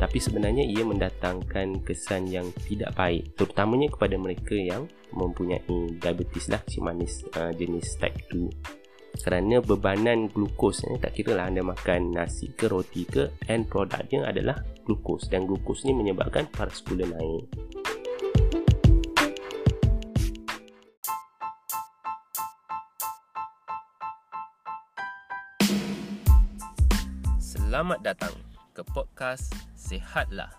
tapi sebenarnya ia mendatangkan kesan yang tidak baik terutamanya kepada mereka yang mempunyai diabetes lah si manis uh, jenis type 2 kerana bebanan glukos eh, tak kira lah anda makan nasi ke roti ke end produknya adalah glukos. Dan glukos ni menyebabkan paras gula naik. Selamat datang ke podcast Sehatlah.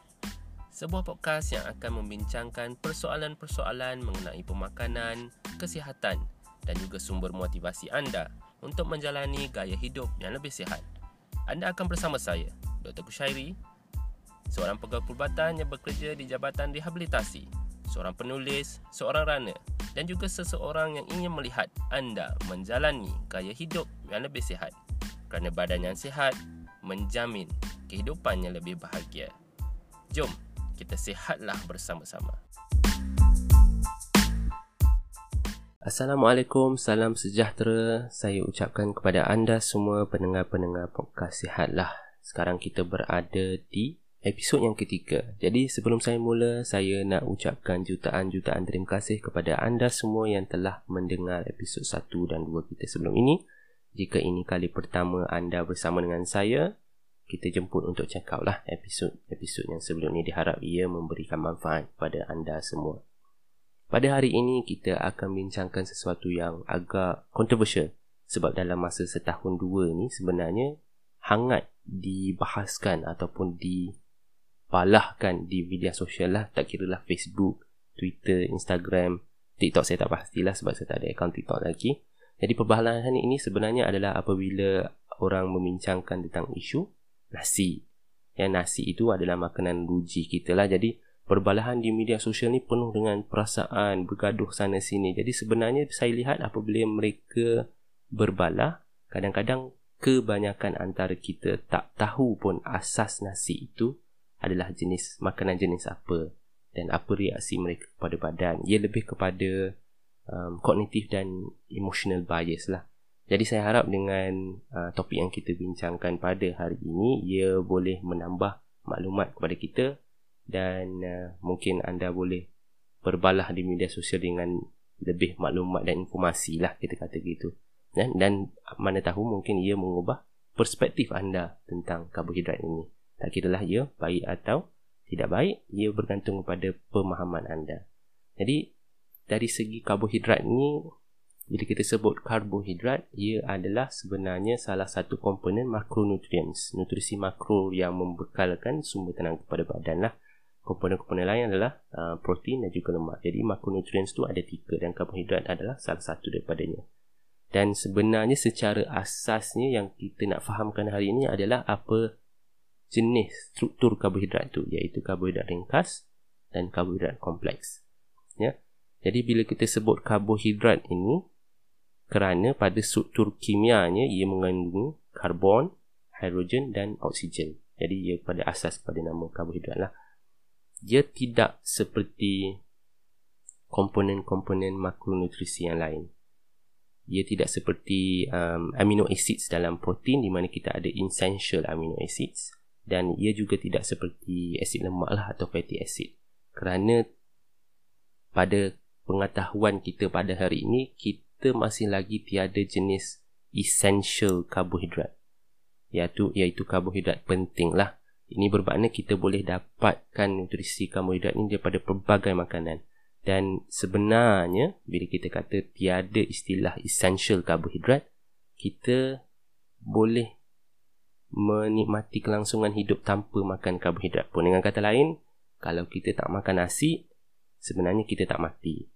Sebuah podcast yang akan membincangkan persoalan-persoalan mengenai pemakanan, kesihatan dan juga sumber motivasi anda untuk menjalani gaya hidup yang lebih sihat. Anda akan bersama saya, Dr. Kushairi, seorang pegawai perubatan yang bekerja di Jabatan Rehabilitasi, seorang penulis, seorang runner dan juga seseorang yang ingin melihat anda menjalani gaya hidup yang lebih sihat. Kerana badan yang sihat menjamin kehidupan yang lebih bahagia. Jom kita sihatlah bersama-sama. Assalamualaikum, salam sejahtera. Saya ucapkan kepada anda semua pendengar-pendengar podcast Sihatlah. Sekarang kita berada di episod yang ketiga. Jadi sebelum saya mula, saya nak ucapkan jutaan-jutaan terima kasih kepada anda semua yang telah mendengar episod 1 dan 2 kita sebelum ini. Jika ini kali pertama anda bersama dengan saya, kita jemput untuk out lah episod-episod yang sebelum ni diharap ia memberikan manfaat kepada anda semua. Pada hari ini kita akan bincangkan sesuatu yang agak kontroversial sebab dalam masa setahun dua ni sebenarnya hangat dibahaskan ataupun dibalahkan di media sosial lah tak kira lah Facebook, Twitter, Instagram, TikTok saya tak pastilah sebab saya tak ada akaun TikTok lagi. Jadi perbalahan ini sebenarnya adalah apabila orang membincangkan tentang isu nasi. Yang nasi itu adalah makanan ruji kita lah. Jadi perbalahan di media sosial ni penuh dengan perasaan bergaduh sana sini. Jadi sebenarnya saya lihat apabila mereka berbalah, kadang-kadang kebanyakan antara kita tak tahu pun asas nasi itu adalah jenis makanan jenis apa dan apa reaksi mereka kepada badan. Ia lebih kepada um, kognitif dan emotional bias lah. Jadi saya harap dengan uh, topik yang kita bincangkan pada hari ini ia boleh menambah maklumat kepada kita dan uh, mungkin anda boleh berbalah di media sosial dengan lebih maklumat dan informasi lah kita kata gitu. Dan, dan mana tahu mungkin ia mengubah perspektif anda tentang karbohidrat ini. Tak kira lah ia baik atau tidak baik, ia bergantung kepada pemahaman anda. Jadi dari segi karbohidrat ni bila kita sebut karbohidrat ia adalah sebenarnya salah satu komponen makronutrients. Nutrisi makro yang membekalkan sumber tenaga kepada badan lah. Komponen-komponen lain adalah uh, protein dan juga lemak. Jadi makronutrients tu ada tiga dan karbohidrat adalah salah satu daripadanya. Dan sebenarnya secara asasnya yang kita nak fahamkan hari ini adalah apa jenis struktur karbohidrat tu iaitu karbohidrat ringkas dan karbohidrat kompleks. Ya jadi bila kita sebut karbohidrat ini kerana pada struktur kimianya ia mengandung karbon, hidrogen dan oksigen. Jadi ia pada asas pada nama karbohidrat lah. Dia tidak seperti komponen-komponen makronutrisi yang lain. Ia tidak seperti um, amino acids dalam protein di mana kita ada essential amino acids dan ia juga tidak seperti asid lemak lah atau fatty acid. Kerana pada pengetahuan kita pada hari ini kita masih lagi tiada jenis essential karbohidrat. Iaitu iaitu karbohidrat penting lah ini bermakna kita boleh dapatkan nutrisi karbohidrat ini daripada pelbagai makanan. Dan sebenarnya bila kita kata tiada istilah essential karbohidrat kita boleh menikmati kelangsungan hidup tanpa makan karbohidrat pun. Dengan kata lain kalau kita tak makan nasi sebenarnya kita tak mati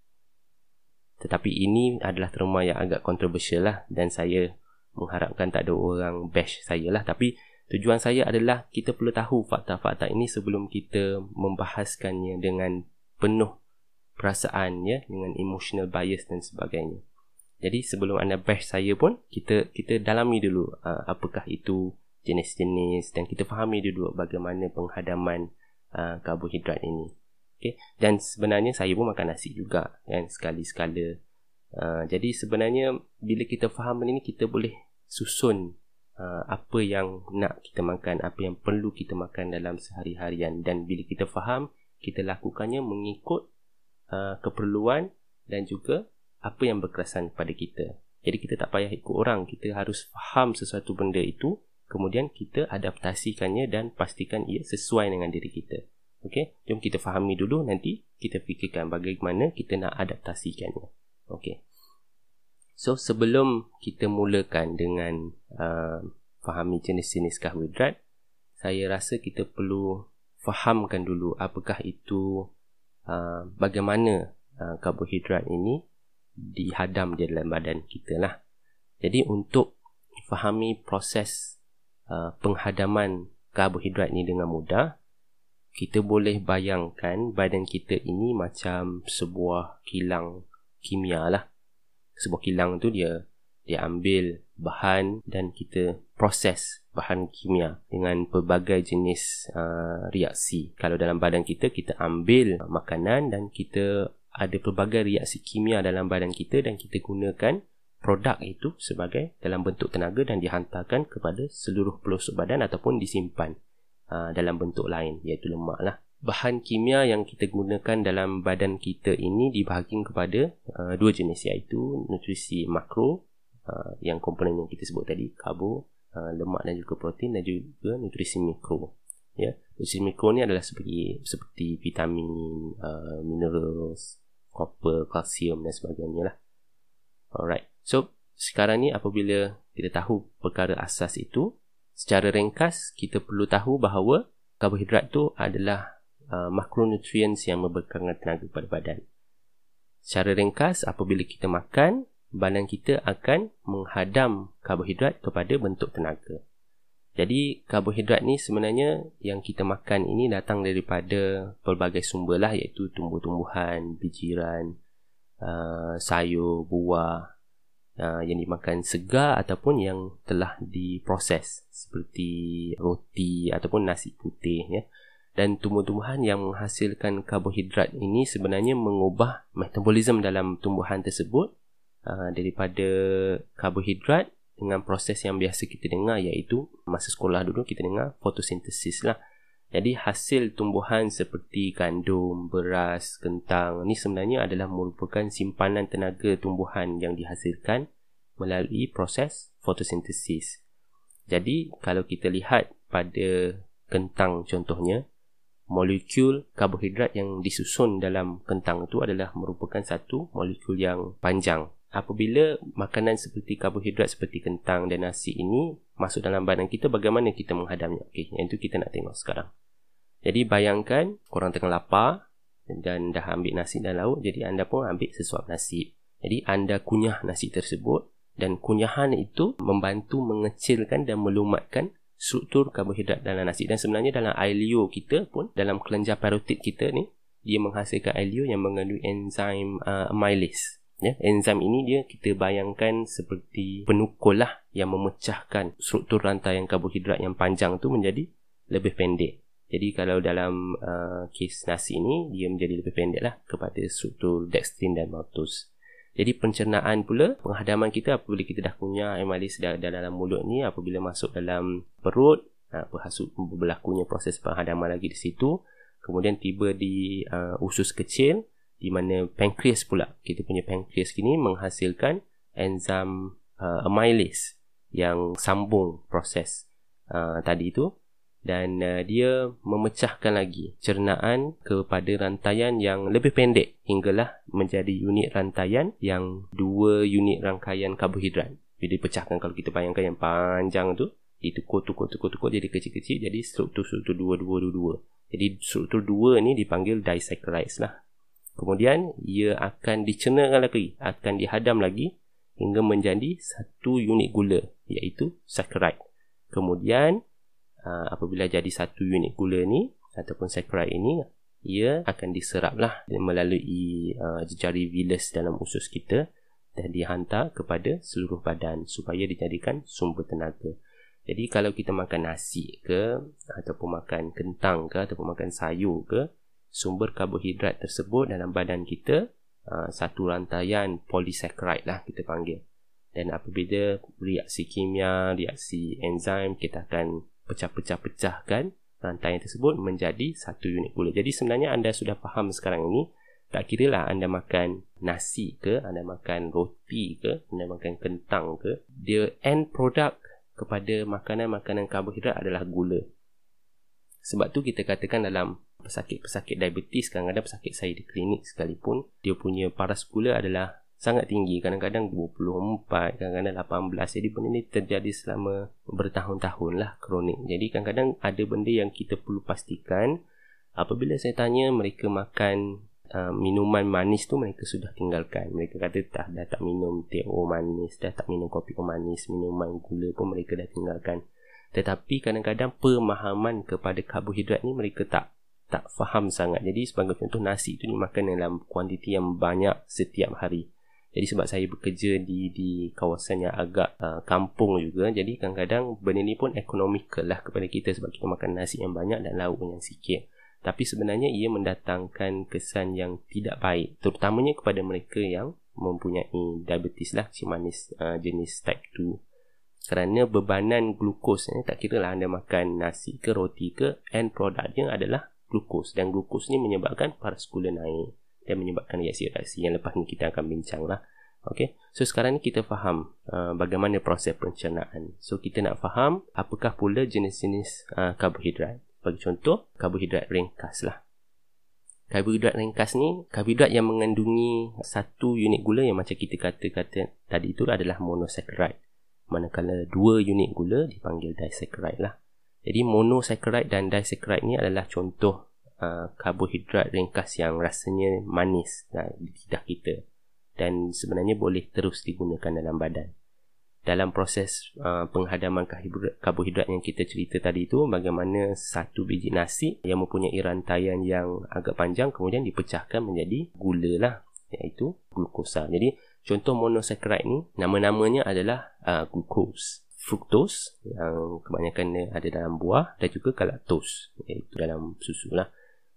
tetapi ini adalah terma yang agak kontroversial lah dan saya mengharapkan tak ada orang bash saya lah. Tapi tujuan saya adalah kita perlu tahu fakta-fakta ini sebelum kita membahaskannya dengan penuh perasaan ya, dengan emotional bias dan sebagainya. Jadi sebelum anda bash saya pun kita kita dalami dulu uh, apakah itu jenis-jenis dan kita fahami dulu bagaimana penghadaman uh, karbohidrat ini. Okay. Dan sebenarnya saya pun makan nasi juga kan sekali-sekala. Uh, jadi sebenarnya bila kita faham ini kita boleh susun uh, apa yang nak kita makan, apa yang perlu kita makan dalam sehari-harian dan bila kita faham, kita lakukannya mengikut uh, keperluan dan juga apa yang berkerasan pada kita. Jadi kita tak payah ikut orang, kita harus faham sesuatu benda itu, kemudian kita adaptasikannya dan pastikan ia sesuai dengan diri kita. Okey, jom kita fahami dulu nanti kita fikirkan bagaimana kita nak adaptasikannya. Okey. So sebelum kita mulakan dengan uh, fahami jenis-jenis karbohidrat, saya rasa kita perlu fahamkan dulu apakah itu uh, bagaimana uh, karbohidrat ini dihadam di dalam badan kita lah. Jadi untuk fahami proses uh, penghadaman karbohidrat ini dengan mudah, kita boleh bayangkan badan kita ini macam sebuah kilang kimia lah. Sebuah kilang tu dia dia ambil bahan dan kita proses bahan kimia dengan pelbagai jenis uh, reaksi. Kalau dalam badan kita, kita ambil makanan dan kita ada pelbagai reaksi kimia dalam badan kita dan kita gunakan produk itu sebagai dalam bentuk tenaga dan dihantarkan kepada seluruh pelosok badan ataupun disimpan uh, dalam bentuk lain iaitu lemak lah. Bahan kimia yang kita gunakan dalam badan kita ini dibahagi kepada uh, dua jenis iaitu nutrisi makro uh, yang komponen yang kita sebut tadi karbo, uh, lemak dan juga protein dan juga nutrisi mikro. Ya, nutrisi mikro ni adalah seperti seperti vitamin, uh, minerals, copper, kalsium dan sebagainya lah. Alright. So, sekarang ni apabila kita tahu perkara asas itu, Secara ringkas, kita perlu tahu bahawa karbohidrat itu adalah uh, makronutrients yang memberikan tenaga kepada badan. Secara ringkas, apabila kita makan, badan kita akan menghadam karbohidrat kepada bentuk tenaga. Jadi, karbohidrat ni sebenarnya yang kita makan ini datang daripada pelbagai sumber lah iaitu tumbuh-tumbuhan, bijiran, uh, sayur, buah, uh, yang dimakan segar ataupun yang telah diproses seperti roti ataupun nasi putih ya. Dan tumbuh-tumbuhan yang menghasilkan karbohidrat ini sebenarnya mengubah metabolisme dalam tumbuhan tersebut uh, daripada karbohidrat dengan proses yang biasa kita dengar iaitu masa sekolah dulu kita dengar fotosintesis lah jadi hasil tumbuhan seperti gandum, beras, kentang ni sebenarnya adalah merupakan simpanan tenaga tumbuhan yang dihasilkan melalui proses fotosintesis. Jadi kalau kita lihat pada kentang contohnya, molekul karbohidrat yang disusun dalam kentang itu adalah merupakan satu molekul yang panjang. Apabila makanan seperti karbohidrat seperti kentang dan nasi ini masuk dalam badan kita, bagaimana kita menghadamnya? Okey, yang itu kita nak tengok sekarang. Jadi bayangkan korang tengah lapar dan dah ambil nasi dan lauk jadi anda pun ambil sesuap nasi. Jadi anda kunyah nasi tersebut dan kunyahan itu membantu mengecilkan dan melumatkan struktur karbohidrat dalam nasi dan sebenarnya dalam liur kita pun dalam kelenjar parotid kita ni dia menghasilkan liur yang mengandung enzim uh, amylase ya enzim ini dia kita bayangkan seperti penukul lah yang memecahkan struktur rantaian karbohidrat yang panjang tu menjadi lebih pendek jadi kalau dalam uh, kes nasi ini dia menjadi lebih pendek lah kepada struktur dextrin dan maltose. Jadi pencernaan pula penghadaman kita apabila kita dah kunyah amylase dah, dah dalam mulut ni apabila masuk dalam perut uh, berhasut berlakunya proses penghadaman lagi di situ kemudian tiba di uh, usus kecil di mana pankreas pula kita punya pankreas kini menghasilkan enzim uh, amylase yang sambung proses uh, tadi itu dan uh, dia memecahkan lagi cernaan kepada rantaian yang lebih pendek hinggalah menjadi unit rantaian yang dua unit rangkaian karbohidrat. Bila dipecahkan kalau kita bayangkan yang panjang tu ditukar-tukar-tukar-tukar jadi kecil-kecil jadi struktur-struktur dua-dua-dua-dua. Jadi struktur dua ni dipanggil disaccharides lah. Kemudian ia akan dicernakan lagi, akan dihadam lagi hingga menjadi satu unit gula iaitu saccharide. Kemudian apabila jadi satu unit gula ni ataupun saccharide ini ia akan diseraplah melalui jejari vilus dalam usus kita dan dihantar kepada seluruh badan supaya dijadikan sumber tenaga. Jadi kalau kita makan nasi ke ataupun makan kentang ke ataupun makan sayur ke sumber karbohidrat tersebut dalam badan kita uh, satu rantaian polysaccharide lah kita panggil. dan apabila reaksi kimia, reaksi enzim kita akan pecah-pecah-pecahkan rantai tersebut menjadi satu unit gula. Jadi sebenarnya anda sudah faham sekarang ini tak kira lah anda makan nasi ke, anda makan roti ke, anda makan kentang ke, the end product kepada makanan-makanan karbohidrat adalah gula. Sebab tu kita katakan dalam pesakit-pesakit diabetes, kadang-kadang pesakit saya di klinik sekalipun, dia punya paras gula adalah sangat tinggi. Kadang-kadang 24 kadang-kadang 18 jadi benda ni terjadi selama bertahun-tahun lah kronik. Jadi kadang-kadang ada benda yang kita perlu pastikan. Apabila saya tanya mereka makan uh, minuman manis tu mereka sudah tinggalkan. Mereka kata dah, dah tak minum teh o manis dah tak minum kopi o manis minuman gula pun mereka dah tinggalkan. Tetapi kadang-kadang pemahaman kepada karbohidrat ni mereka tak tak faham sangat. Jadi sebagai contoh nasi tu dimakan dalam kuantiti yang banyak setiap hari. Jadi sebab saya bekerja di di kawasan yang agak uh, kampung juga, jadi kadang-kadang benda ni pun ekonomikal lah kepada kita sebab kita makan nasi yang banyak dan lauk yang sikit. Tapi sebenarnya ia mendatangkan kesan yang tidak baik, terutamanya kepada mereka yang mempunyai diabetes lah, si manis uh, jenis type 2. Kerana bebanan glukos ni, tak kira lah anda makan nasi ke roti ke, end produknya adalah glukos. Dan glukos ni menyebabkan paras gula naik dan menyebabkan reaksi-reaksi yang lepas ni kita akan bincang lah. Okay. So sekarang ni kita faham uh, bagaimana proses pencernaan. So kita nak faham apakah pula jenis-jenis uh, karbohidrat. Bagi contoh, karbohidrat ringkas lah. Karbohidrat ringkas ni, karbohidrat yang mengandungi satu unit gula yang macam kita kata-kata tadi itu adalah monosaccharide. Manakala dua unit gula dipanggil disaccharide lah. Jadi monosaccharide dan disaccharide ni adalah contoh uh, karbohidrat ringkas yang rasanya manis uh, di lidah kita dan sebenarnya boleh terus digunakan dalam badan. Dalam proses uh, penghadaman karbohidrat yang kita cerita tadi itu, bagaimana satu biji nasi yang mempunyai rantaian yang agak panjang kemudian dipecahkan menjadi gula lah, iaitu glukosa. Jadi contoh monosaccharide ni, nama-namanya adalah uh, glucose fructose yang kebanyakan ada dalam buah dan juga galactose iaitu dalam susu lah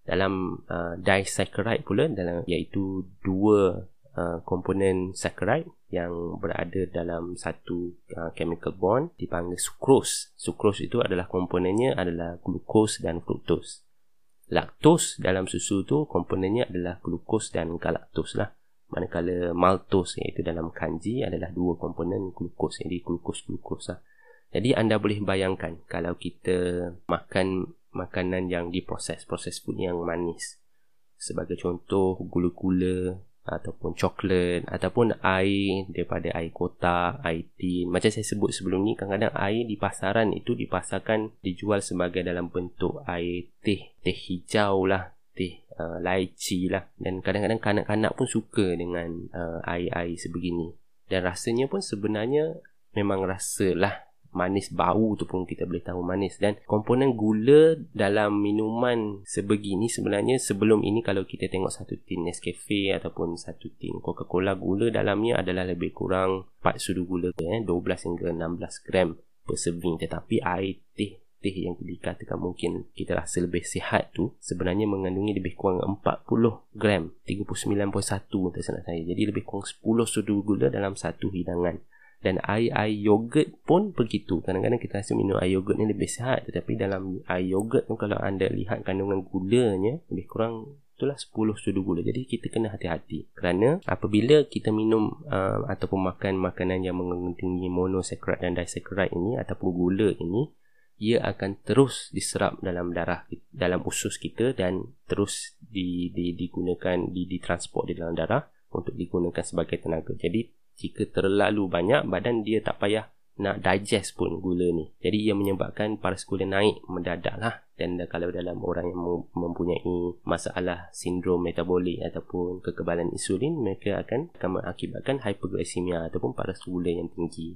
dalam uh, disaccharide pula dalam iaitu dua uh, komponen saccharide yang berada dalam satu uh, chemical bond dipanggil sucrose. Sucrose itu adalah komponennya adalah glucose dan fructose. Lactose dalam susu tu komponennya adalah glucose dan galactose lah. Manakala maltose iaitu dalam kanji adalah dua komponen glucose jadi glucose glucose lah. Jadi anda boleh bayangkan kalau kita makan makanan yang diproses, proses food yang manis. Sebagai contoh, gula-gula ataupun coklat ataupun air daripada air kotak, air tin. Macam saya sebut sebelum ni, kadang-kadang air di pasaran itu dipasarkan dijual sebagai dalam bentuk air teh, teh hijau lah, teh uh, laici lah. Dan kadang-kadang kanak-kanak pun suka dengan uh, air-air sebegini. Dan rasanya pun sebenarnya memang rasalah manis bau tu pun kita boleh tahu manis dan komponen gula dalam minuman sebegini sebenarnya sebelum ini kalau kita tengok satu tin Nescafe ataupun satu tin Coca-Cola gula dalamnya adalah lebih kurang 4 sudu gula eh, 12 hingga 16 gram per serving tetapi air teh teh yang dikatakan mungkin kita rasa lebih sihat tu sebenarnya mengandungi lebih kurang 40 gram 39.1 tersalah saya. Jadi lebih kurang 10 sudu gula dalam satu hidangan. Dan air-air yogurt pun begitu. Kadang-kadang kita rasa minum air yogurt ni lebih sihat tetapi dalam air yogurt tu kalau anda lihat kandungan gulanya lebih kurang itulah 10 sudu gula. Jadi kita kena hati-hati. Kerana apabila kita minum uh, ataupun makan makanan yang mengandungi monosaccharide dan disaccharide ini ataupun gula ini ia akan terus diserap dalam darah dalam usus kita dan terus di, di, digunakan di, ditransport di dalam darah untuk digunakan sebagai tenaga. Jadi jika terlalu banyak badan dia tak payah nak digest pun gula ni. Jadi ia menyebabkan paras gula naik mendadak lah. Dan kalau dalam orang yang mempunyai masalah sindrom metabolik ataupun kekebalan insulin mereka akan akan mengakibatkan hyperglycemia ataupun paras gula yang tinggi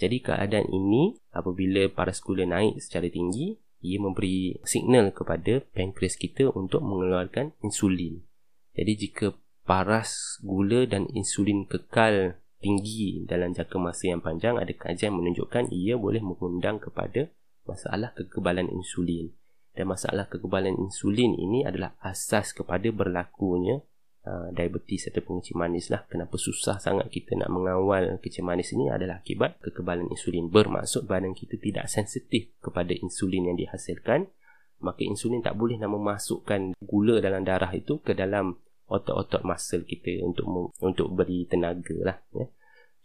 jadi keadaan ini apabila paras gula naik secara tinggi ia memberi signal kepada pankreas kita untuk mengeluarkan insulin. Jadi jika paras gula dan insulin kekal tinggi dalam jangka masa yang panjang ada kajian menunjukkan ia boleh mengundang kepada masalah kekebalan insulin. Dan masalah kekebalan insulin ini adalah asas kepada berlakunya uh, diabetes atau kecil manis lah kenapa susah sangat kita nak mengawal kecil manis ini adalah akibat kekebalan insulin bermaksud badan kita tidak sensitif kepada insulin yang dihasilkan maka insulin tak boleh nak memasukkan gula dalam darah itu ke dalam otot-otot muscle kita untuk untuk beri tenaga lah ya.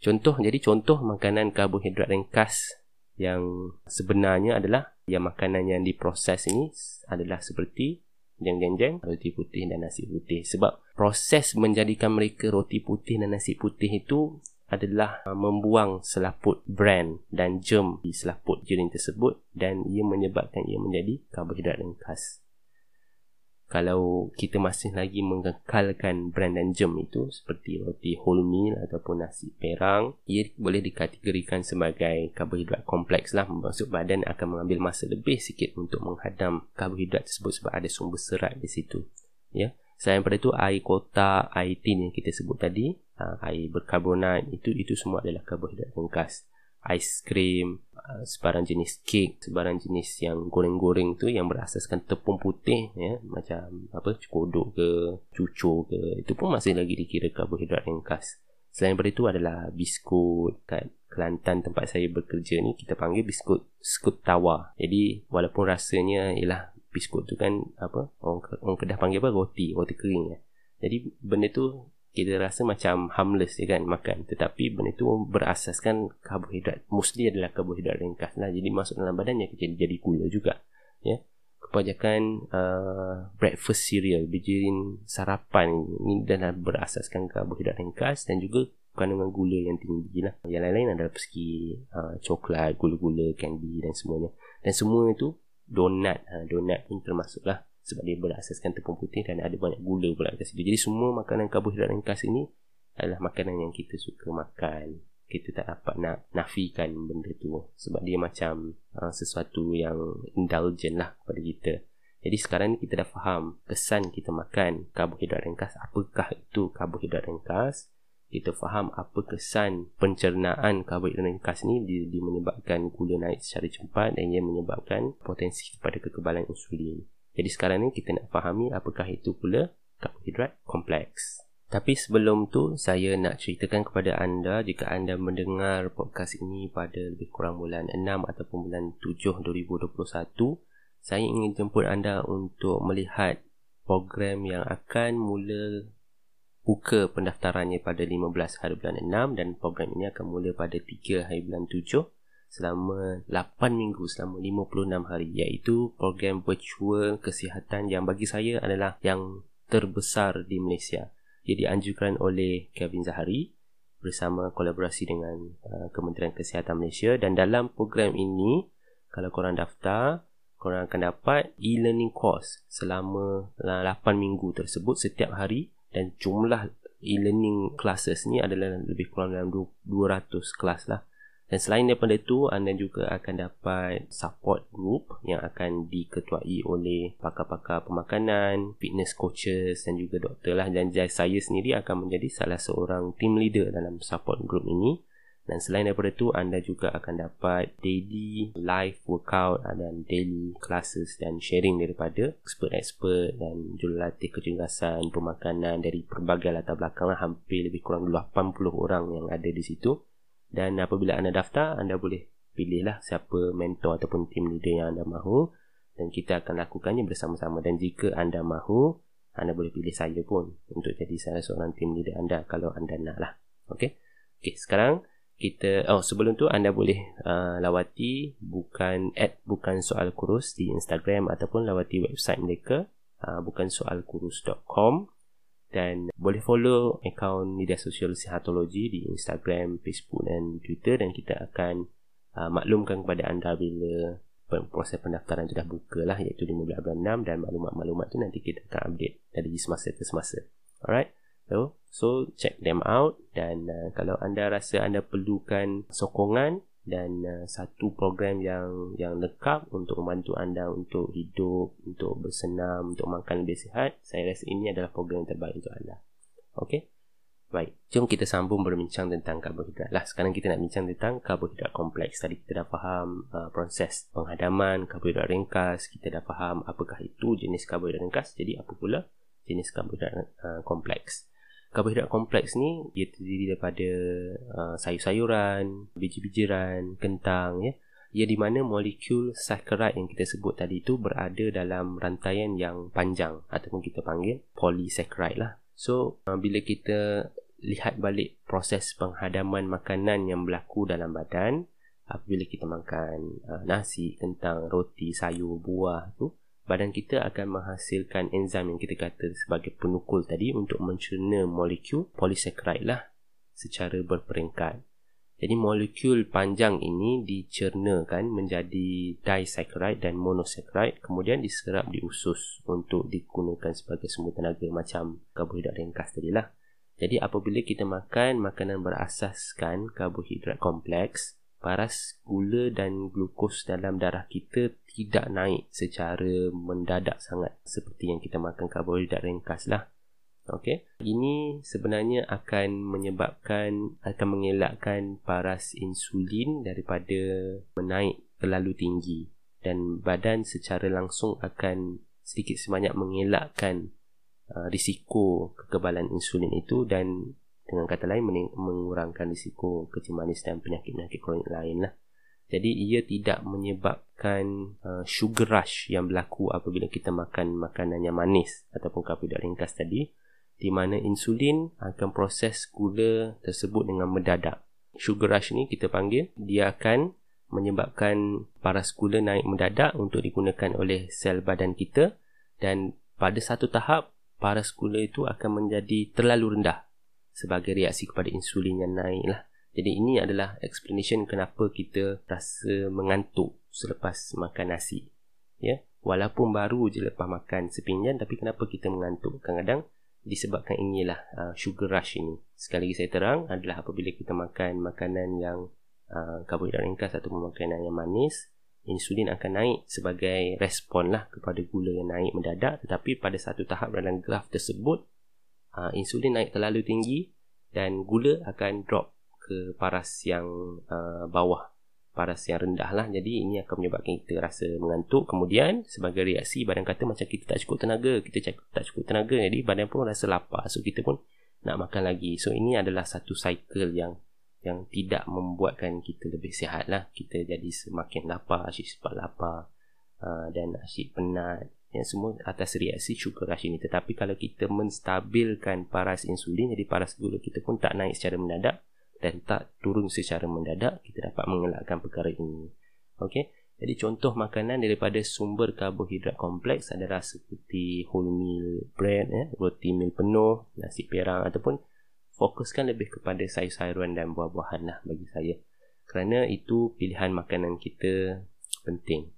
Contoh jadi contoh makanan karbohidrat ringkas yang sebenarnya adalah yang makanan yang diproses ini adalah seperti jeng-jeng-jeng, roti putih dan nasi putih. Sebab proses menjadikan mereka roti putih dan nasi putih itu adalah uh, membuang selaput bran dan germ di selaput jaring tersebut dan ia menyebabkan ia menjadi karbohidrat ringkas kalau kita masih lagi mengekalkan brand dan jam itu seperti roti whole meal ataupun nasi perang ia boleh dikategorikan sebagai karbohidrat kompleks lah. Maksud badan akan mengambil masa lebih sikit untuk menghadam karbohidrat tersebut sebab ada sumber serat di situ ya. Selain daripada itu air kotak air tin yang kita sebut tadi ha, air berkarbonat itu itu semua adalah karbohidrat ringkas aiskrim, uh, sebarang jenis kek, sebarang jenis yang goreng-goreng tu yang berasaskan tepung putih ya, macam apa kodok ke, cucur ke, itu pun masih lagi dikira karbohidrat ringkas. Selain daripada itu adalah biskut kat Kelantan tempat saya bekerja ni kita panggil biskut skut tawa. Jadi walaupun rasanya ialah biskut tu kan apa orang, orang kedah panggil apa roti, roti kering ya. Jadi benda tu kita rasa macam harmless ya kan makan. Tetapi benda itu berasaskan karbohidrat. Mostly adalah karbohidrat ringkas lah jadi masuk dalam badan yang jadi jadi gula juga ya. Kebanyakan uh, breakfast cereal bijirin sarapan ini adalah berasaskan karbohidrat ringkas dan juga kandungan gula yang tinggi lah. Yang lain-lain adalah persegi uh, coklat gula-gula candy dan semuanya. Dan semua itu donat. Uh, donat pun termasuk lah sebab dia berasaskan tepung putih dan ada banyak gula pula kat situ. Jadi semua makanan karbohidrat ringkas ini adalah makanan yang kita suka makan. Kita tak dapat nak nafikan benda tu sebab dia macam uh, sesuatu yang indulgent lah kepada kita. Jadi sekarang ni kita dah faham kesan kita makan karbohidrat ringkas. Apakah itu karbohidrat ringkas? Kita faham apa kesan pencernaan karbohidrat ringkas ni dia, dia menyebabkan gula naik secara cepat dan ia menyebabkan potensi kepada kekebalan insulin. Jadi sekarang ni kita nak fahami apakah itu pula karbohidrat kompleks. Tapi sebelum tu saya nak ceritakan kepada anda jika anda mendengar podcast ini pada lebih kurang bulan 6 ataupun bulan 7 2021 saya ingin jemput anda untuk melihat program yang akan mula buka pendaftarannya pada 15 hari bulan 6 dan program ini akan mula pada 3 hari bulan 7 selama 8 minggu selama 56 hari iaitu program virtual kesihatan yang bagi saya adalah yang terbesar di Malaysia. Ia dianjurkan oleh Kevin Zahari bersama kolaborasi dengan uh, Kementerian Kesihatan Malaysia. Dan dalam program ini kalau korang daftar korang akan dapat e-learning course selama 8 minggu tersebut setiap hari. Dan jumlah e-learning classes ni adalah lebih kurang dalam 200 kelas lah dan selain daripada itu, anda juga akan dapat support group yang akan diketuai oleh pakar-pakar pemakanan, fitness coaches dan juga doktor lah. Dan saya sendiri akan menjadi salah seorang team leader dalam support group ini. Dan selain daripada itu, anda juga akan dapat daily live workout dan daily classes dan sharing daripada expert-expert dan jurulatih kecergasan pemakanan dari pelbagai latar belakang lah. Hampir lebih kurang 80 orang yang ada di situ. Dan apabila anda daftar, anda boleh pilihlah siapa mentor ataupun team leader yang anda mahu dan kita akan lakukannya bersama-sama dan jika anda mahu, anda boleh pilih saya pun untuk jadi salah seorang team leader anda kalau anda nak lah. Okay? Okay, sekarang kita, oh sebelum tu anda boleh uh, lawati bukan at bukan soal kurus di Instagram ataupun lawati website mereka uh, bukan soal kurus.com dan boleh follow akaun media sosial Sihatologi di Instagram, Facebook dan Twitter dan kita akan uh, maklumkan kepada anda bila proses pendaftaran sudah buka lah iaitu 15 bulan 6 dan maklumat-maklumat tu nanti kita akan update dari semasa ke semasa. Alright. So, so check them out dan uh, kalau anda rasa anda perlukan sokongan dan uh, satu program yang yang lengkap untuk membantu anda untuk hidup, untuk bersenam, untuk makan lebih sihat, saya rasa ini adalah program yang terbaik untuk anda. Okey? Baik, jom kita sambung berbincang tentang karbohidrat. Lah, sekarang kita nak bincang tentang karbohidrat kompleks. Tadi kita dah faham uh, proses penghadaman karbohidrat ringkas, kita dah faham apakah itu jenis karbohidrat ringkas, jadi apa pula jenis karbohidrat uh, kompleks. Karbohidrat kompleks ni dia terdiri daripada uh, sayur-sayuran, biji-bijiran, kentang ya. Ia di mana molekul saccharide yang kita sebut tadi itu berada dalam rantaian yang panjang ataupun kita panggil polysaccharide lah. So uh, bila kita lihat balik proses penghadaman makanan yang berlaku dalam badan apabila kita makan uh, nasi, kentang, roti, sayur, buah tu badan kita akan menghasilkan enzim yang kita kata sebagai penukul tadi untuk mencerna molekul polysaccharide lah secara berperingkat. Jadi molekul panjang ini dicernakan menjadi disaccharide dan monosaccharide kemudian diserap di usus untuk digunakan sebagai sumber tenaga macam karbohidrat ringkas tadi lah. Jadi apabila kita makan makanan berasaskan karbohidrat kompleks, paras gula dan glukos dalam darah kita tidak naik secara mendadak sangat seperti yang kita makan karbohidrat ringkas lah. Okay. Ini sebenarnya akan menyebabkan, akan mengelakkan paras insulin daripada menaik terlalu tinggi dan badan secara langsung akan sedikit sebanyak mengelakkan uh, risiko kekebalan insulin itu dan dengan kata lain mengurangkan risiko kecil manis dan penyakit-penyakit kronik lain lah. Jadi ia tidak menyebabkan uh, sugar rush yang berlaku apabila kita makan makanan yang manis ataupun karbohidrat ringkas tadi di mana insulin akan proses gula tersebut dengan mendadak. Sugar rush ni kita panggil dia akan menyebabkan paras gula naik mendadak untuk digunakan oleh sel badan kita dan pada satu tahap paras gula itu akan menjadi terlalu rendah sebagai reaksi kepada insulin yang naik lah. Jadi ini adalah explanation kenapa kita rasa mengantuk selepas makan nasi. Ya, walaupun baru je lepas makan sepinggan tapi kenapa kita mengantuk? Kadang-kadang disebabkan inilah uh, sugar rush ini. Sekali lagi saya terang adalah apabila kita makan makanan yang uh, karbohidrat ringkas ataupun makanan yang manis, insulin akan naik sebagai respon lah kepada gula yang naik mendadak tetapi pada satu tahap dalam graf tersebut uh, insulin naik terlalu tinggi dan gula akan drop ke paras yang uh, bawah paras yang rendah lah. Jadi ini akan menyebabkan kita rasa mengantuk. Kemudian sebagai reaksi badan kata macam kita tak cukup tenaga kita tak cukup tenaga jadi badan pun rasa lapar. So kita pun nak makan lagi. So ini adalah satu cycle yang yang tidak membuatkan kita lebih sihat lah. Kita jadi semakin lapar asyik sebab lapar uh, dan asyik penat yang semua atas reaksi sugar rush ini tetapi kalau kita menstabilkan paras insulin jadi paras gula kita pun tak naik secara mendadak dan tak turun secara mendadak kita dapat mengelakkan perkara ini. Okey? Jadi contoh makanan daripada sumber karbohidrat kompleks adalah seperti whole meal bread ya, roti mil penuh nasi perang ataupun fokuskan lebih kepada sayur-sayuran dan buah-buahan lah bagi saya. Kerana itu pilihan makanan kita penting.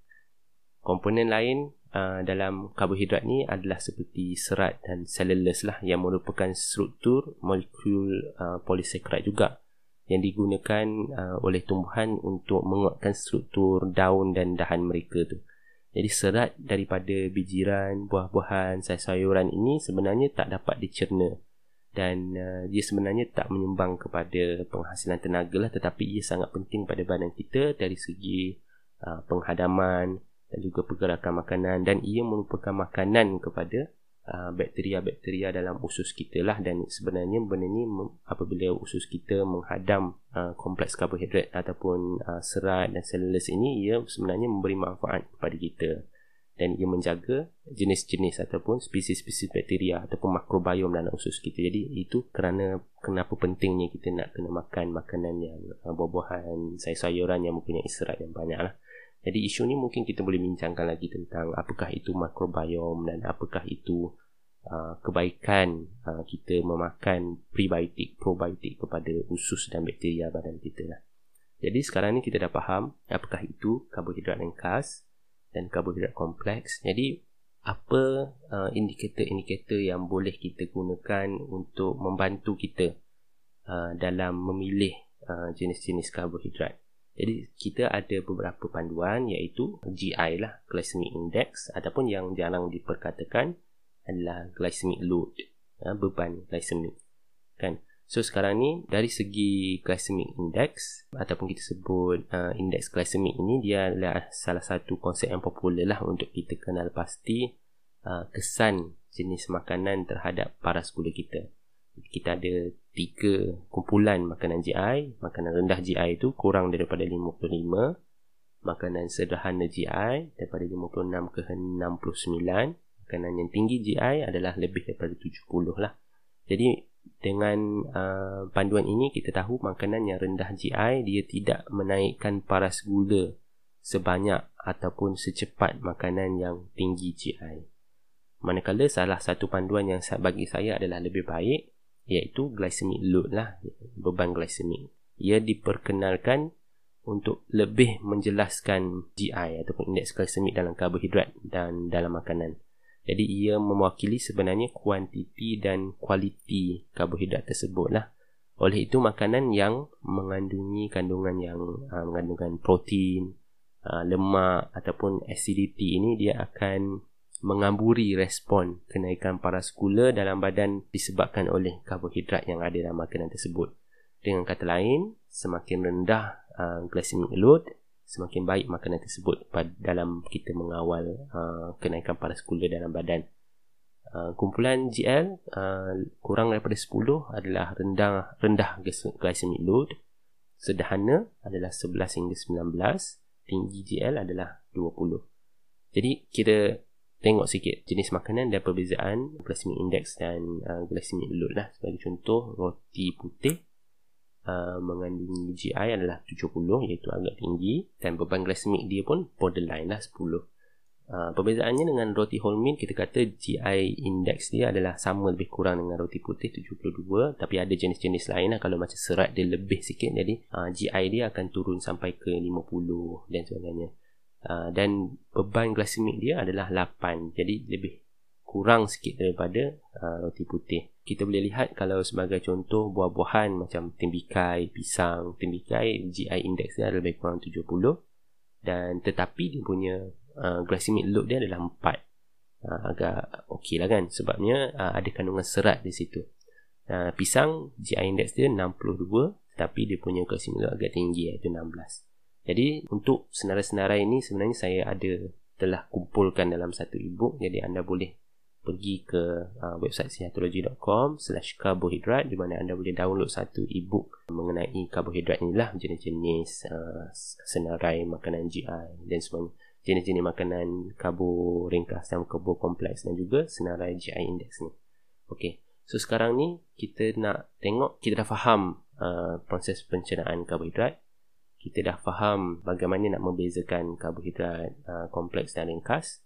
Komponen lain uh, dalam karbohidrat ni adalah seperti serat dan cellulose lah yang merupakan struktur molekul uh, polysaccharide juga yang digunakan uh, oleh tumbuhan untuk menguatkan struktur daun dan dahan mereka tu. Jadi serat daripada bijiran, buah-buahan, sayur-sayuran ini sebenarnya tak dapat dicerna dan uh, dia sebenarnya tak menyumbang kepada penghasilan tenaga lah tetapi ia sangat penting pada badan kita dari segi uh, penghadaman dan juga pergerakan makanan dan ia merupakan makanan kepada Uh, bakteria-bakteria dalam usus kita lah. Dan sebenarnya benda ni apabila usus kita menghadam uh, kompleks karbohidrat ataupun uh, serat dan selulose ini ia sebenarnya memberi manfaat kepada kita. Dan ia menjaga jenis-jenis ataupun spesies-spesies bakteria ataupun makrobiom dalam usus kita. Jadi itu kerana kenapa pentingnya kita nak kena makan makanan yang buah-buahan sayur-sayuran yang mempunyai serat yang banyak lah jadi isu ni mungkin kita boleh bincangkan lagi tentang apakah itu makrobiom dan apakah itu uh, kebaikan uh, kita memakan prebiotik, probiotik kepada usus dan bakteria badan kita lah. Jadi sekarang ni kita dah faham apakah itu karbohidrat ringkas dan karbohidrat kompleks. Jadi apa uh, indikator-indikator yang boleh kita gunakan untuk membantu kita uh, dalam memilih uh, jenis-jenis karbohidrat. Jadi kita ada beberapa panduan iaitu GI lah, glycemic index ataupun yang jarang diperkatakan adalah glycemic load, ya, beban glycemic. Kan? So sekarang ni dari segi glycemic index ataupun kita sebut uh, index glycemic ini dia adalah salah satu konsep yang popular lah untuk kita kenal pasti uh, kesan jenis makanan terhadap paras gula kita. Kita ada tiga kumpulan makanan GI. Makanan rendah GI itu kurang daripada 55. Makanan sederhana GI daripada 56 ke 69. Makanan yang tinggi GI adalah lebih daripada 70 lah. Jadi dengan uh, panduan ini kita tahu makanan yang rendah GI dia tidak menaikkan paras gula sebanyak ataupun secepat makanan yang tinggi GI. Manakala salah satu panduan yang bagi saya adalah lebih baik iaitu glycemic load lah, beban glycemic. Ia diperkenalkan untuk lebih menjelaskan GI ataupun indeks glycemic dalam karbohidrat dan dalam makanan. Jadi ia mewakili sebenarnya kuantiti dan kualiti karbohidrat tersebut lah. Oleh itu makanan yang mengandungi kandungan yang uh, mengandungkan protein, uh, lemak ataupun acidity ini dia akan mengamburi respon kenaikan paras gula dalam badan disebabkan oleh karbohidrat yang ada dalam makanan tersebut. Dengan kata lain, semakin rendah uh, glycemic load, semakin baik makanan tersebut dalam kita mengawal uh, kenaikan paras gula dalam badan. Uh, kumpulan GL uh, kurang daripada 10 adalah rendah rendah glycemic load. Sederhana adalah 11 hingga 19, tinggi GL adalah 20. Jadi kita tengok sikit jenis makanan dan perbezaan glycemic index dan uh, glycemic load lah. Sebagai contoh roti putih Uh, mengandungi GI adalah 70 iaitu agak tinggi. Dan beban glycemic dia pun borderline lah 10 uh, perbezaannya dengan roti whole meal kita kata GI index dia adalah sama lebih kurang dengan roti putih 72 tapi ada jenis-jenis lain lah kalau macam serat dia lebih sikit. Jadi uh, GI dia akan turun sampai ke 50 dan sebagainya uh, dan beban glycemic dia adalah 8 jadi lebih kurang sikit daripada uh, roti putih. Kita boleh lihat kalau sebagai contoh buah-buahan macam tembikai, pisang, tembikai GI index dia lebih kurang 70 dan tetapi dia punya uh, glycemic load dia adalah 4. Uh, agak okey lah kan sebabnya uh, ada kandungan serat di situ. Uh, pisang GI index dia 62 tapi dia punya glycemic load agak tinggi iaitu 16. Jadi untuk senarai-senarai ini sebenarnya saya ada telah kumpulkan dalam satu ebook. Jadi anda boleh pergi ke uh, website sihatology.com slash karbohidrat di mana anda boleh download satu ebook mengenai karbohidrat inilah jenis-jenis uh, senarai makanan GI dan sebagainya jenis-jenis makanan karbo ringkas dan karbo kompleks dan juga senarai GI index ni. Ok so sekarang ni kita nak tengok kita dah faham uh, proses pencernaan karbohidrat kita dah faham bagaimana nak membezakan karbohidrat uh, kompleks dan ringkas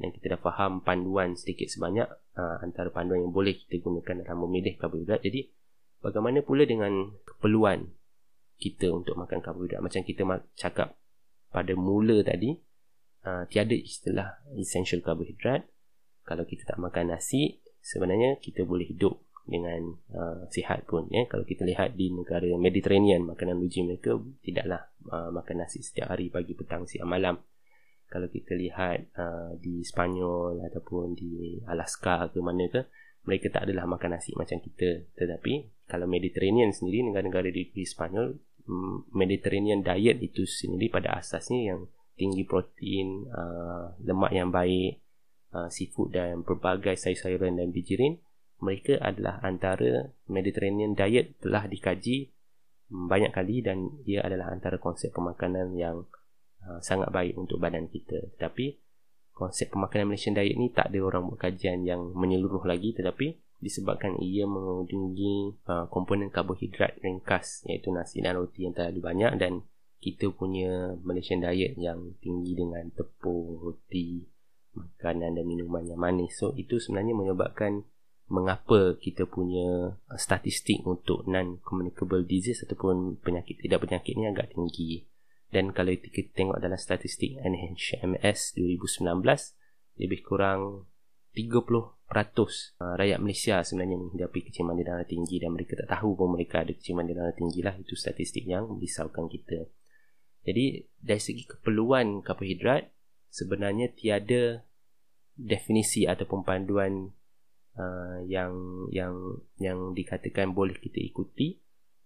dan kita dah faham panduan sedikit sebanyak uh, antara panduan yang boleh kita gunakan dalam memilih karbohidrat. Jadi bagaimana pula dengan keperluan kita untuk makan karbohidrat? Macam kita cakap pada mula tadi, uh, tiada istilah essential karbohidrat. Kalau kita tak makan nasi, sebenarnya kita boleh hidup dengan uh, sihat pun. Ya? Kalau kita lihat di negara Mediterranean, makanan uji mereka tidaklah uh, makan nasi setiap hari pagi, petang, siang, malam kalau kita lihat uh, di Spanyol ataupun di Alaska ke mana ke mereka tak adalah makan nasi macam kita tetapi kalau Mediterranean sendiri negara-negara di, di Spanyol mm, Mediterranean diet itu sendiri pada asasnya yang tinggi protein uh, lemak yang baik uh, seafood dan berbagai sayur-sayuran dan bijirin mereka adalah antara Mediterranean diet telah dikaji banyak kali dan ia adalah antara konsep pemakanan yang Uh, sangat baik untuk badan kita tetapi konsep pemakanan Malaysian diet ni tak ada orang buat kajian yang menyeluruh lagi tetapi disebabkan ia mengandungi uh, komponen karbohidrat ringkas iaitu nasi dan roti yang terlalu banyak dan kita punya Malaysian diet yang tinggi dengan tepung, roti, makanan dan minuman yang manis. So itu sebenarnya menyebabkan mengapa kita punya uh, statistik untuk non-communicable disease ataupun penyakit tidak penyakit ni agak tinggi. Dan kalau kita tengok dalam statistik NHMS 2019 Lebih kurang 30% uh, rakyat Malaysia sebenarnya menghadapi keciuman di darah tinggi Dan mereka tak tahu pun mereka ada keciuman di darah tinggi lah Itu statistik yang merisaukan kita Jadi dari segi keperluan karbohidrat Sebenarnya tiada definisi ataupun panduan uh, yang yang yang dikatakan boleh kita ikuti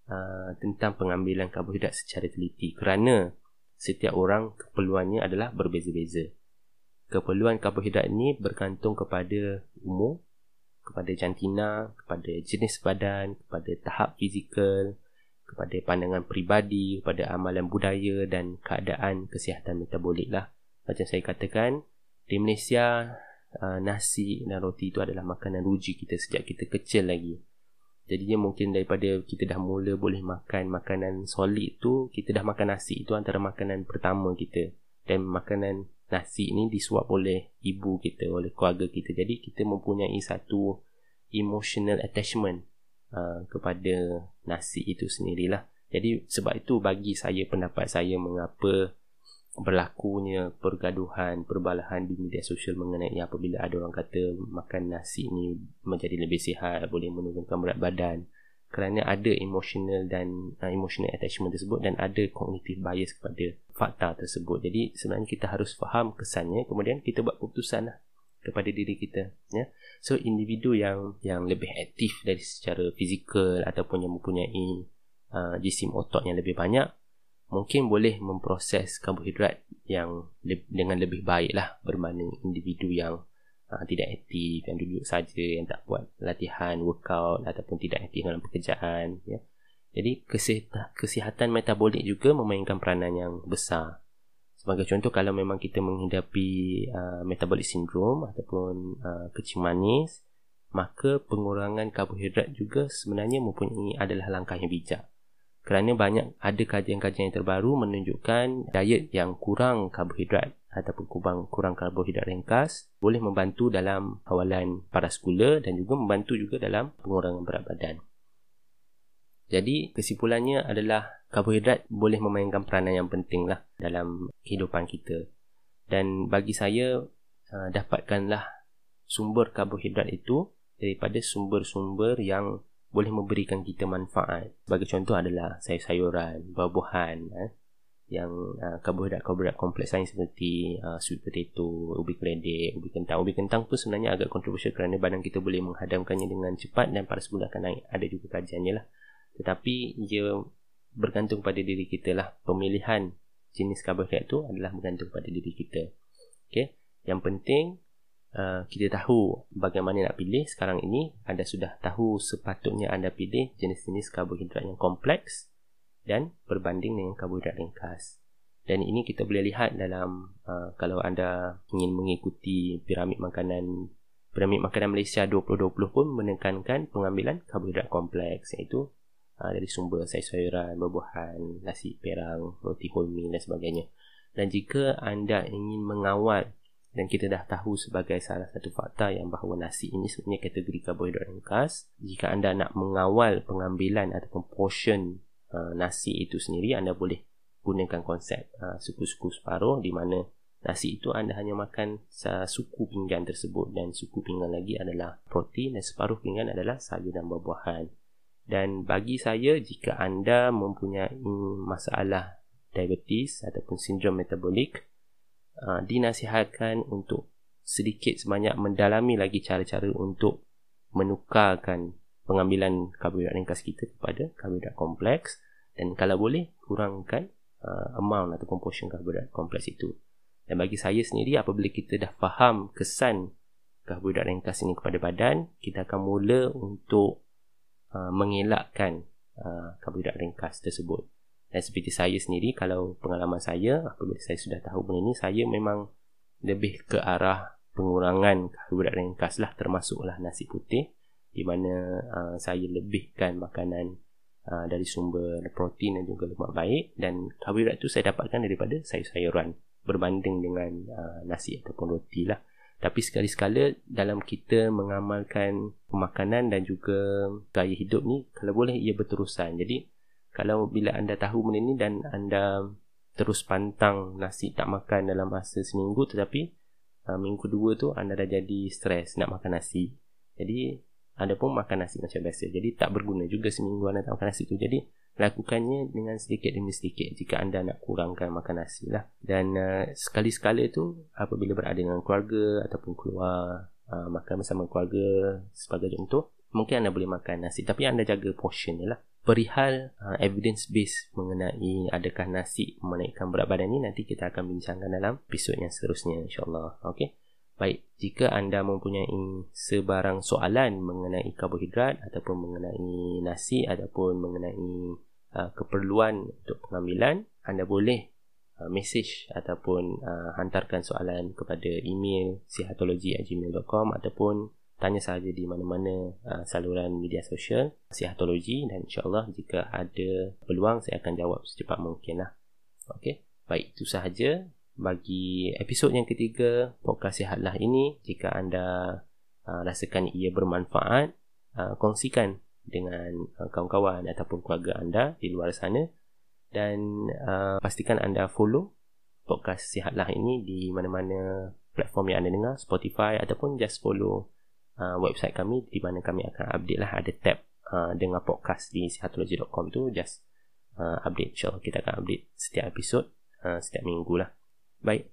Uh, tentang pengambilan karbohidrat secara teliti kerana setiap orang keperluannya adalah berbeza-beza. keperluan karbohidrat ini bergantung kepada umur, kepada jantina, kepada jenis badan, kepada tahap fizikal, kepada pandangan peribadi, kepada amalan budaya dan keadaan kesihatan metabolik lah. Macam saya katakan, di Malaysia, uh, nasi dan roti itu adalah makanan ruji kita sejak kita kecil lagi. Jadinya mungkin daripada kita dah mula boleh makan makanan solid tu, kita dah makan nasi itu antara makanan pertama kita. Dan makanan nasi ni disuap oleh ibu kita, oleh keluarga kita. Jadi kita mempunyai satu emotional attachment uh, kepada nasi itu sendirilah. Jadi sebab itu bagi saya pendapat saya mengapa berlakunya pergaduhan, perbalahan di media sosial mengenai apabila ada orang kata makan nasi ni menjadi lebih sihat, boleh menurunkan berat badan kerana ada emotional dan uh, emotional attachment tersebut dan ada cognitive bias kepada fakta tersebut. Jadi sebenarnya kita harus faham kesannya kemudian kita buat keputusan lah kepada diri kita ya. So individu yang yang lebih aktif dari secara fizikal ataupun yang mempunyai uh, jisim otot yang lebih banyak mungkin boleh memproses karbohidrat yang le- dengan lebih baik lah. Berbanding individu yang uh, tidak aktif yang duduk saja yang tak buat latihan workout ataupun tidak aktif dalam pekerjaan ya. Jadi kesihatan, kesihatan metabolik juga memainkan peranan yang besar. Sebagai contoh kalau memang kita menghidapi uh, metabolic syndrome ataupun uh, kecing manis maka pengurangan karbohidrat juga sebenarnya mempunyai adalah langkah yang bijak kerana banyak ada kajian-kajian yang terbaru menunjukkan diet yang kurang karbohidrat ataupun kurang, kurang karbohidrat ringkas boleh membantu dalam kawalan para skula dan juga membantu juga dalam pengurangan berat badan. Jadi kesimpulannya adalah karbohidrat boleh memainkan peranan yang penting lah dalam kehidupan kita. Dan bagi saya, uh, dapatkanlah sumber karbohidrat itu daripada sumber-sumber yang boleh memberikan kita manfaat. Sebagai contoh adalah sayur-sayuran, buah-buahan eh, yang uh, karbohidrat-karbohidrat kompleks lain seperti uh, sweet potato, ubi keledek, ubi kentang. Ubi kentang pun sebenarnya agak kontroversial kerana badan kita boleh menghadamkannya dengan cepat dan pada sebulan akan naik. Ada juga kajiannya lah. Tetapi ia bergantung pada diri kita lah. Pemilihan jenis karbohidrat itu adalah bergantung pada diri kita. Okay? Yang penting Uh, kita tahu bagaimana nak pilih. Sekarang ini anda sudah tahu sepatutnya anda pilih jenis-jenis karbohidrat yang kompleks dan berbanding dengan karbohidrat ringkas. Dan ini kita boleh lihat dalam uh, kalau anda ingin mengikuti piramid makanan piramid makanan Malaysia 2020 pun menekankan pengambilan karbohidrat kompleks iaitu uh, dari sumber sayur-sayuran, buah-buahan, nasi perang, roti wholemeal dan sebagainya. Dan jika anda ingin mengawal dan kita dah tahu sebagai salah satu fakta yang bahawa nasi ini sebenarnya kategori karbohidrat ringkas jika anda nak mengawal pengambilan ataupun portion uh, nasi itu sendiri anda boleh gunakan konsep uh, suku-suku separuh di mana nasi itu anda hanya makan suku pinggan tersebut dan suku pinggan lagi adalah protein dan separuh pinggan adalah sayur dan buah-buahan. Dan bagi saya jika anda mempunyai masalah diabetes ataupun sindrom metabolik uh, dinasihatkan untuk sedikit sebanyak mendalami lagi cara-cara untuk menukarkan pengambilan karbohidrat ringkas kita kepada karbohidrat kompleks dan kalau boleh kurangkan uh, amount ataupun portion karbohidrat kompleks itu. Dan bagi saya sendiri apabila kita dah faham kesan karbohidrat ringkas ini kepada badan, kita akan mula untuk uh, mengelakkan uh, karbohidrat ringkas tersebut. Dan seperti saya sendiri, kalau pengalaman saya, apabila saya sudah tahu benda ini, saya memang lebih ke arah pengurangan karbohidrat ringkas lah, termasuklah nasi putih, di mana uh, saya lebihkan makanan uh, dari sumber protein dan juga lemak baik, dan karbohidrat itu saya dapatkan daripada sayur-sayuran berbanding dengan uh, nasi ataupun roti lah. Tapi sekali-sekala dalam kita mengamalkan pemakanan dan juga gaya hidup ni, kalau boleh ia berterusan. Jadi, kalau bila anda tahu benda ni dan anda terus pantang nasi tak makan dalam masa seminggu tetapi uh, minggu dua tu anda dah jadi stres nak makan nasi. Jadi anda pun makan nasi macam biasa. Jadi tak berguna juga seminggu anda tak makan nasi tu. Jadi lakukannya dengan sedikit demi sedikit jika anda nak kurangkan makan nasi lah. Dan uh, sekali-sekala tu apabila berada dengan keluarga ataupun keluar uh, makan bersama keluarga sebagai contoh mungkin anda boleh makan nasi. Tapi anda jaga portion je lah perihal uh, evidence base mengenai adakah nasi menaikkan berat badan ni nanti kita akan bincangkan dalam episod yang seterusnya insyaallah. Okey? Baik jika anda mempunyai sebarang soalan mengenai karbohidrat ataupun mengenai nasi ataupun mengenai uh, keperluan untuk pengambilan anda boleh uh, message ataupun uh, hantarkan soalan kepada email sihatologi@gmail.com ataupun tanya sahaja di mana-mana uh, saluran media sosial Sihatologi dan insyaAllah jika ada peluang saya akan jawab secepat mungkin lah. Okay. Baik, itu sahaja bagi episod yang ketiga podcast Sihatlah ini. Jika anda uh, rasakan ia bermanfaat, uh, kongsikan dengan uh, kawan-kawan ataupun keluarga anda di luar sana dan uh, pastikan anda follow podcast Sihatlah ini di mana-mana platform yang anda dengar, Spotify ataupun just follow uh, website kami di mana kami akan update lah. Ada tab uh, dengan podcast di sihatology.com tu just uh, update. insyaAllah kita akan update setiap episod uh, setiap minggu lah. Baik.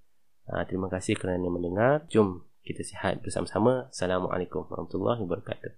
Uh, terima kasih kerana mendengar. Jom kita sihat bersama-sama. Assalamualaikum warahmatullahi wabarakatuh